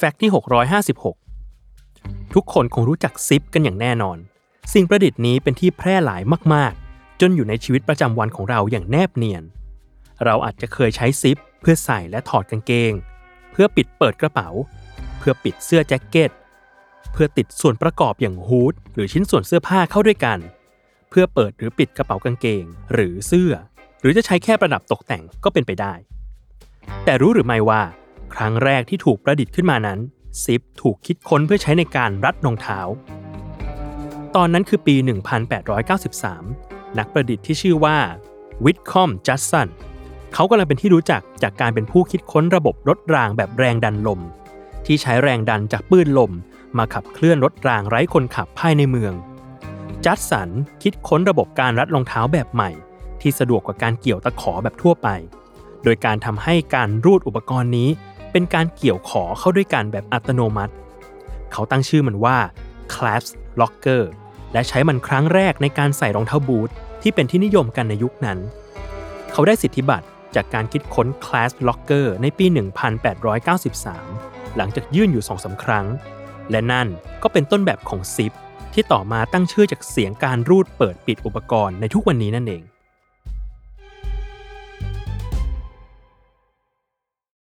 แฟกต์ที่ 656 ทุกคนคงรู้จักซิปกันอย่างแน่นอน สิ่งประดิษฐ์นี้เป็นที่แพร่หลายมาก ๆ จนอยู่ในชีวิตประจำวันของเราอย่างแนบเนียน เราอาจจะเคยใช้ซิปเพื่อใส่และถอดกางเกง เพื่อปิดเปิดกระเป๋า เพื่อปิดเสื้อแจ็คเก็ต เพื่อติดส่วนประกอบอย่างฮูดหรือชิ้นส่วนเสื้อผ้าเข้าด้วยกัน เพื่อเปิดหรือปิดกระเป๋ากางเกง หรือเสื้อ หรือจะใช้แค่ประดับตกแต่งก็เป็นไปได้ แต่รู้หรือไม่ว่า ครั้งแรกที่ถูกประดิษฐ์ขึ้นมานั้นซิปถูกคิดค้นเพื่อใช้ในการรัดรองเท้า ตอนนั้นคือปี 1893 นักประดิษฐ์ที่ชื่อว่าวิทคอมจัสสันเขากำลังเป็นที่รู้จักจากการเป็นผู้คิดค้นระบบรถรางแบบแรงดันลม ที่ใช้แรงดันจากปืนลม มาขับเคลื่อนรถรางไร้คนขับภายในเมือง จัดสันคิดค้นระบบการรัดรองเท้าแบบใหม่ ที่สะดวกกว่าการเกี่ยวตะขอแบบทั่วไป โดยการทำให้การรูดอุปกรณ์นี้ เป็นการเกี่ยวขอเข้าด้วยกันแบบอัตโนมัติ เขาตั้งชื่อมันว่า Clasp Locker และใช้มันครั้งแรกในการใส่รองเท้าบูทที่เป็นที่นิยมกันในยุคนั้น เขาได้สิทธิบัตรจากการคิดค้น Clasp Locker ในปี 1893 หลังจากยื่นอยู่สองสาครั้ง และนั่นก็เป็นต้นแบบของซิปที่ต่อมาตั้งชื่อจากเสียงการรูดเปิดปิดอุปกรณ์ในทุกวันนี้นั่นเอง